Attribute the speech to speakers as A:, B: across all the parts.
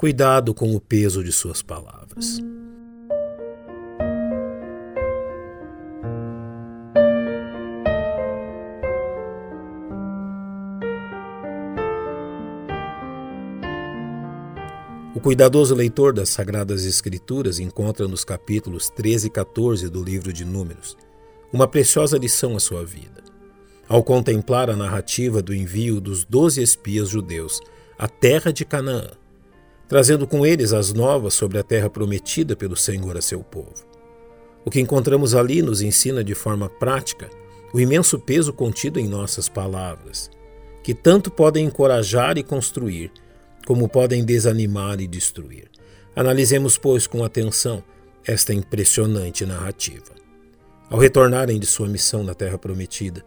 A: Cuidado com o peso de suas palavras. O cuidadoso leitor das Sagradas Escrituras encontra nos capítulos 13 e 14 do livro de Números uma preciosa lição à sua vida. Ao contemplar a narrativa do envio dos doze espias judeus à terra de Canaã, trazendo com eles as novas sobre a terra prometida pelo Senhor a seu povo. O que encontramos ali nos ensina de forma prática o imenso peso contido em nossas palavras, que tanto podem encorajar e construir como podem desanimar e destruir. Analisemos, pois, com atenção esta impressionante narrativa. Ao retornarem de sua missão na Terra Prometida,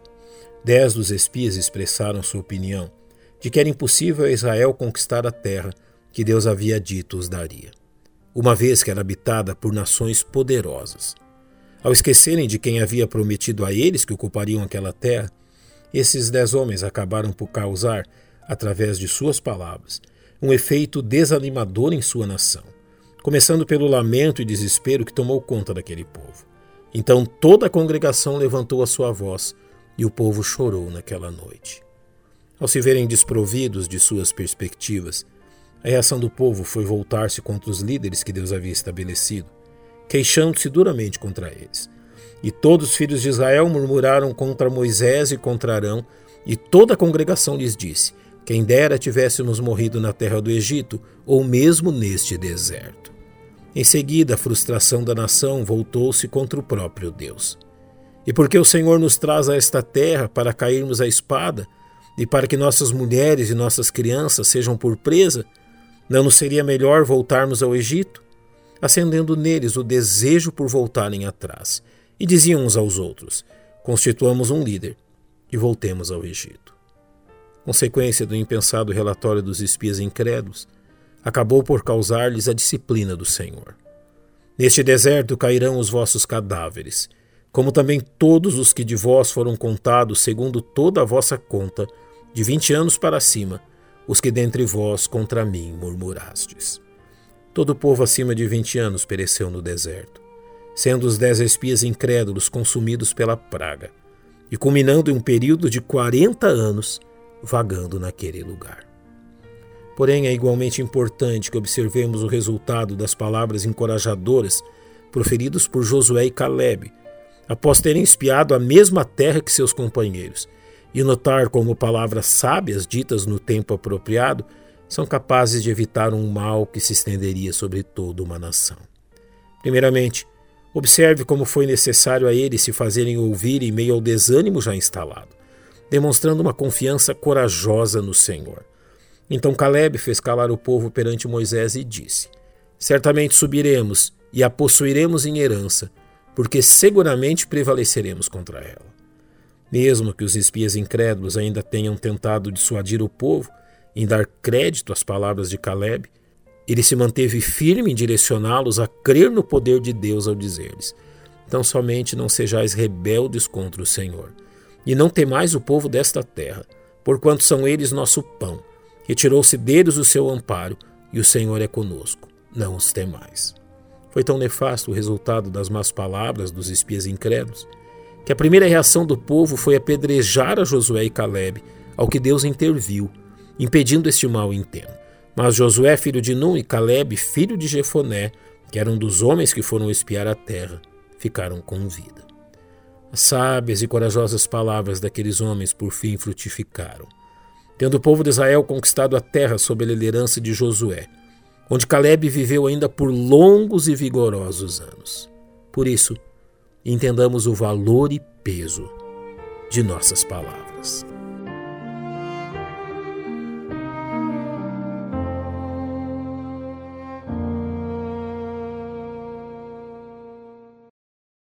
A: dez dos espias expressaram sua opinião de que era impossível a Israel conquistar a terra que Deus havia dito os daria, uma vez que era habitada por nações poderosas. Ao esquecerem de quem havia prometido a eles que ocupariam aquela terra, esses dez homens acabaram por causar, através de suas palavras, um efeito desanimador em sua nação, começando pelo lamento e desespero que tomou conta daquele povo. Então toda a congregação levantou a sua voz e o povo chorou naquela noite. Ao se verem desprovidos de suas perspectivas, a reação do povo foi voltar-se contra os líderes que Deus havia estabelecido, queixando-se duramente contra eles. E todos os filhos de Israel murmuraram contra Moisés e contra Arão, e toda a congregação lhes disse: quem dera tivéssemos morrido na terra do Egito, ou mesmo neste deserto. Em seguida, a frustração da nação voltou-se contra o próprio Deus. E porque o Senhor nos traz a esta terra para cairmos à espada, e para que nossas mulheres e nossas crianças sejam por presa, não nos seria melhor voltarmos ao Egito? Acendendo neles o desejo por voltarem atrás. E diziam uns aos outros: Constituamos um líder e voltemos ao Egito consequência do impensado relatório dos espias incrédulos, acabou por causar-lhes a disciplina do Senhor. Neste deserto cairão os vossos cadáveres, como também todos os que de vós foram contados segundo toda a vossa conta, de vinte anos para cima, os que dentre vós contra mim murmurastes. Todo o povo acima de vinte anos pereceu no deserto, sendo os dez espias incrédulos consumidos pela praga, e culminando em um período de quarenta anos, vagando naquele lugar. Porém, é igualmente importante que observemos o resultado das palavras encorajadoras proferidas por Josué e Caleb, após terem espiado a mesma terra que seus companheiros, e notar como palavras sábias ditas no tempo apropriado são capazes de evitar um mal que se estenderia sobre toda uma nação. Primeiramente, observe como foi necessário a eles se fazerem ouvir em meio ao desânimo já instalado demonstrando uma confiança corajosa no Senhor. Então Caleb fez calar o povo perante Moisés e disse: Certamente subiremos e a possuiremos em herança, porque seguramente prevaleceremos contra ela. Mesmo que os espias incrédulos ainda tenham tentado dissuadir o povo em dar crédito às palavras de Caleb, ele se manteve firme em direcioná-los a crer no poder de Deus ao dizer-lhes: Então somente não sejais rebeldes contra o Senhor e não temais o povo desta terra, porquanto são eles nosso pão. Retirou-se deles o seu amparo, e o Senhor é conosco. Não os temais. Foi tão nefasto o resultado das más palavras dos espias incrédulos, que a primeira reação do povo foi apedrejar a Josué e Caleb, ao que Deus interviu, impedindo este mau intento. Mas Josué, filho de Num, e Caleb, filho de Jefoné, que eram dos homens que foram espiar a terra, ficaram com vida. As sábias e corajosas palavras daqueles homens por fim frutificaram, tendo o povo de Israel conquistado a terra sob a liderança de Josué, onde Caleb viveu ainda por longos e vigorosos anos. Por isso, entendamos o valor e peso de nossas palavras.